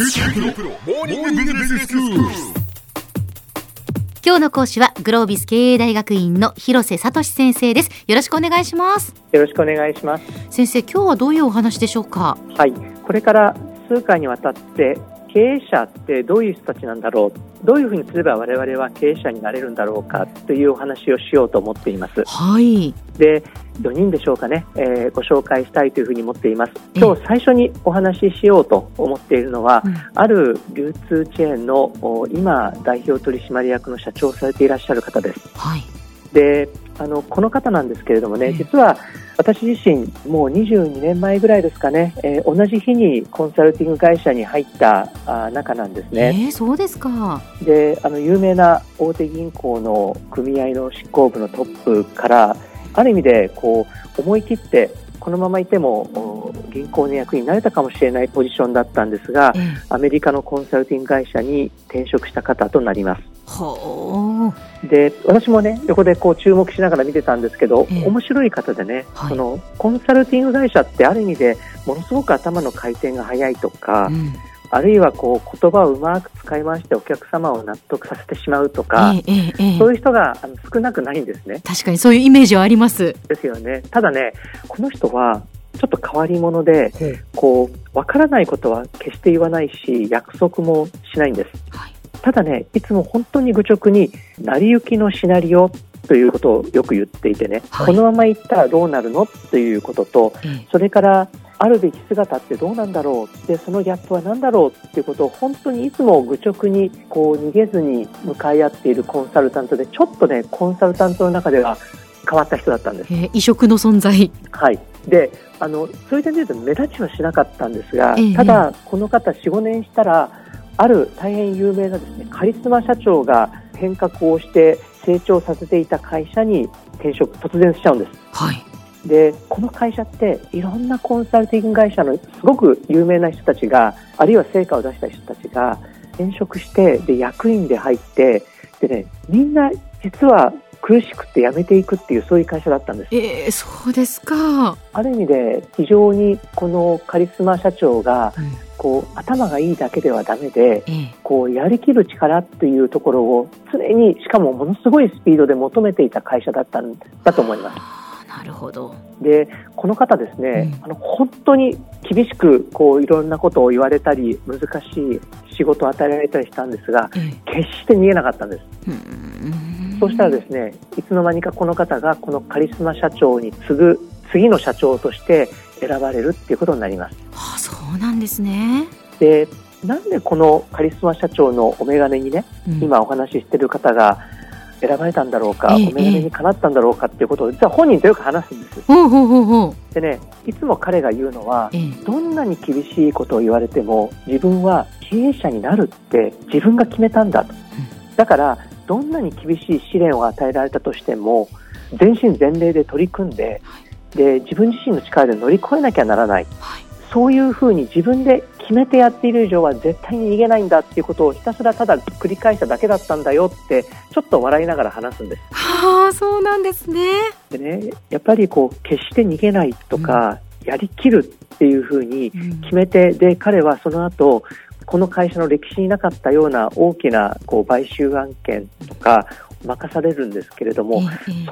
今日の講師はグロービス経営大学院の広瀬聡先生です。よろしくお願いします。よろしくお願いします。先生今日はどういうお話でしょうか？はい。これから数回にわたって経営者ってどういう人たちなんだろう？どういうふうにすれば我々は経営者になれるんだろうか？というお話をしようと思っています。はい。で4人でしょうかね、えー、ご紹介したいというふうに思っています。今日最初にお話ししようと思っているのは、うん、ある流通チェーンの今代表取締役の社長をされていらっしゃる方です、はい、であのこの方なんですけれどもね、実は私自身、もう22年前ぐらいですかね、えー、同じ日にコンサルティング会社に入ったあ中なんですね。えー、そうですか。であの有名な大手銀行の組合の執行部のトップからある意味でこう思い切ってこのままいても銀行の役になれたかもしれないポジションだったんですが、えー、アメリカのコンサルティング会社に転職した方となります。で私もね横でこう注目しながら見てたんですけど、えー、面白い方でね、はい、そのコンサルティング会社ってある意味でものすごく頭の回転が速いとか、うん、あるいはこう言葉をうまく使い回してお客様を納得させてしまうとか、えーえー、そういう人があの少なくないんですね。確かにそういうイメージはあります。ですよね。ただねこの人はちょっと変わり者で、こう分からないことは決して言わないし約束もしないんです。はいただね、いつも本当に愚直に、成り行きのシナリオということをよく言っていてね、はい、このまま行ったらどうなるのということと、それからあるべき姿ってどうなんだろうでそのギャップは何だろうっていうことを本当にいつも愚直にこう逃げずに向かい合っているコンサルタントでちょっとねコンサルタントの中では変わった人だったんです。異色の存在はいであのそういう点で言うと目立ちはしなかったんですが、ただこの方4、5年したらある大変有名なですねカリスマ社長が変革をして成長させていた会社に転職突然しちゃうんです。はい。でこの会社っていろんなコンサルティング会社のすごく有名な人たちがあるいは成果を出した人たちが転職してで役員で入ってでねみんな実は苦しくて辞めていくっていうそういう会社だったんです。えー、そうですか。ある意味で非常にこのカリスマ社長が、こう頭がいいだけではダメで、こうやりきる力っていうところを常にしかもものすごいスピードで求めていた会社だったんだと思います。なるほど。でこの方ですね、うん、あの本当に厳しくこういろんなことを言われたり難しい仕事を与えられたりしたんですが、決して逃げなかったんです。そうしたらですねいつの間にかこの方がこのカリスマ社長に次ぐ次の社長として選ばれるっていうことになります。ああそうなんですね。でなんでこのカリスマ社長のお眼鏡にね、うん、今お話ししている方が選ばれたんだろうか、ええ、お眼鏡にかなったんだろうかっていうことを実は本人とよく話すんです。ほうほうほうほうでねいつも彼が言うのは、え、どんなに厳しいことを言われても自分は経営者になるって自分が決めたんだと。うん、だからどんなに厳しい試練を与えられたとしても全身全霊で取り組んではい、で自分自身の力で乗り越えなきゃならない、はい、そういうふうに自分で決めてやっている以上は絶対に逃げないんだっていうことをひたすらただ繰り返しただけだったんだよってちょっと笑いながら話すんです。はあそうなんですね。でねやっぱりこう決して逃げないとか、うん、やりきるっていうふうに決めて、うん、で彼はその後この会社の歴史になかったような大きなこう買収案件とか任されるんですけれども、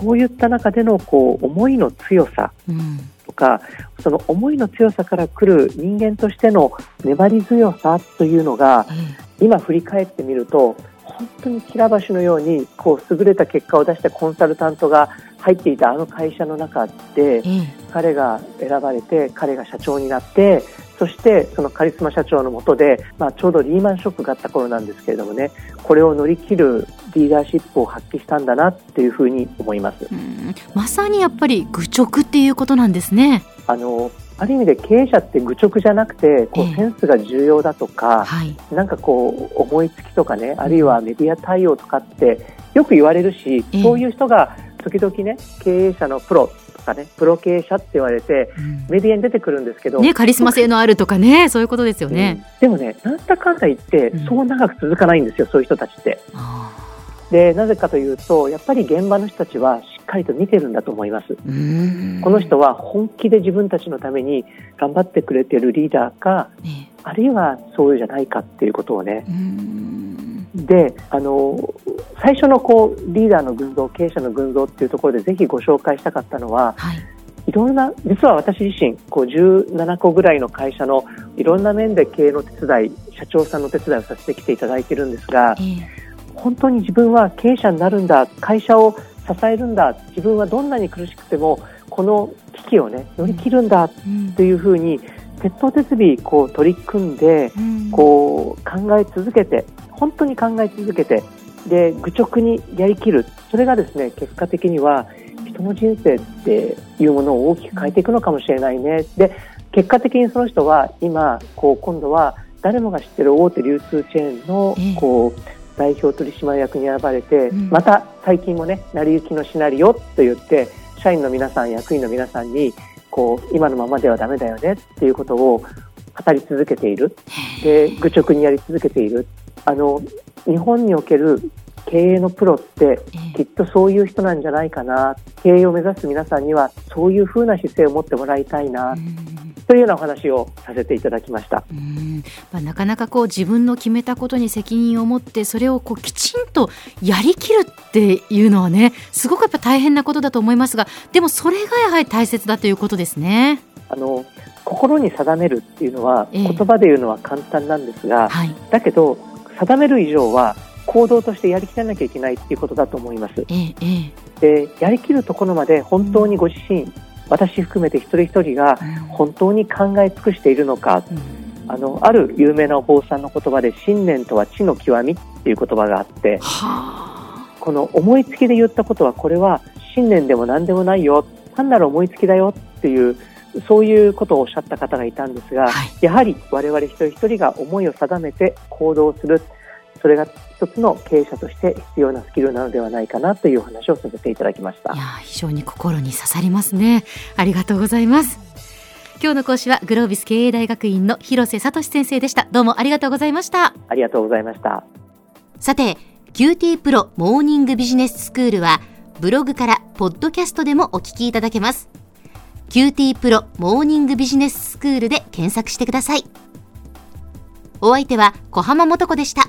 そういった中でのこう思いの強さとか、うん、その思いの強さから来る人間としての粘り強さというのが、今振り返ってみると本当にきら橋のようにこう優れた結果を出したコンサルタントが入っていたあの会社の中で、彼が選ばれて彼が社長になってそしてそのカリスマ社長のもとで、まあ、ちょうどリーマンショックがあった頃なんですけれどもねこれを乗り切るリーダーシップを発揮したんだなっていうふうに思います。まさにやっぱり愚直っていうことなんですね。あのある意味で経営者って愚直じゃなくてこうセンスが重要だとか、えーはい、なんかこう思いつきとかねあるいはメディア対応とかってよく言われるし、えー、そういう人が時々ね経営者のプロかねプロ経営者って言われて、うん、メディアに出てくるんですけど、ね、カリスマ性のあるとかねそういうことですよね、うん、でもねなんだかんだ言ってそう長く続かないんですよ、そういう人たちって。でなぜかというとやっぱり現場の人たちはしっかりと見てるんだと思います。この人は本気で自分たちのために頑張ってくれてるリーダーか、あるいはそうじゃないかっていうことをね、であの最初のこうリーダーの群像経営者の群像っていうところでぜひご紹介したかったのは、はい、いろんな実は私自身こう17個ぐらいの会社のいろんな面で経営の手伝い社長さんの手伝いをさせてきていただいているんですが、えー、本当に自分は経営者になるんだ会社を支えるんだ自分はどんなに苦しくてもこの危機をね乗り切るんだっていうふうに、鉄頭鉄尾こう取り組んで、こう考え続けて本当に考え続けてで愚直にやりきる。それがですね結果的には人の人生っていうものを大きく変えていくのかもしれないね。で結果的にその人は今こう今度は誰もが知ってる大手流通チェーンのこう、代表取締役に選ばれて、また最近もね成り行きのシナリオと言って社員の皆さん役員の皆さんにこう今のままではだめだよねっていうことを語り続けている。で愚直にやり続けているあの日本における経営のプロってきっとそういう人なんじゃないかな。経営を目指す皆さんにはそういうふうな姿勢を持ってもらいたいなというようなお話をさせていただきました。まあ、なかなかこう自分の決めたことに責任を持ってそれをこうきちんとやりきるっていうのはねすごくやっぱ大変なことだと思いますがでもそれがやはり大切だということですね。あの心に定めるっていうのは、言葉で言うのは簡単なんですが、はい、だけど定める以上は行動としてやりきらなきゃいけないっていうことだと思います。ええ、でやりきるところまで本当にご自身、うん、私含めて一人一人が本当に考え尽くしているのか、うん、あのある有名なお坊さんの言葉で信念とは知の極みっていう言葉があって、この思いつきで言ったことはこれは信念でも何でもないよ。単なる思いつきだよっていうそういうことをおっしゃった方がいたんですが、はい、やはり我々一人一人が思いを定めて行動する。それが一つの経営者として必要なスキルなのではないかなという話をさせていただきました。いや非常に心に刺さりますね。ありがとうございます。今日の講師はグロービス経営大学院の広瀬聡先生でした。どうもありがとうございました。ありがとうございました。さて QT プロモーニングビジネススクールはブログからポッドキャストでもお聞きいただけます QT プロモーニングビジネススクールで検索してくださいお相手は小浜もとこでした。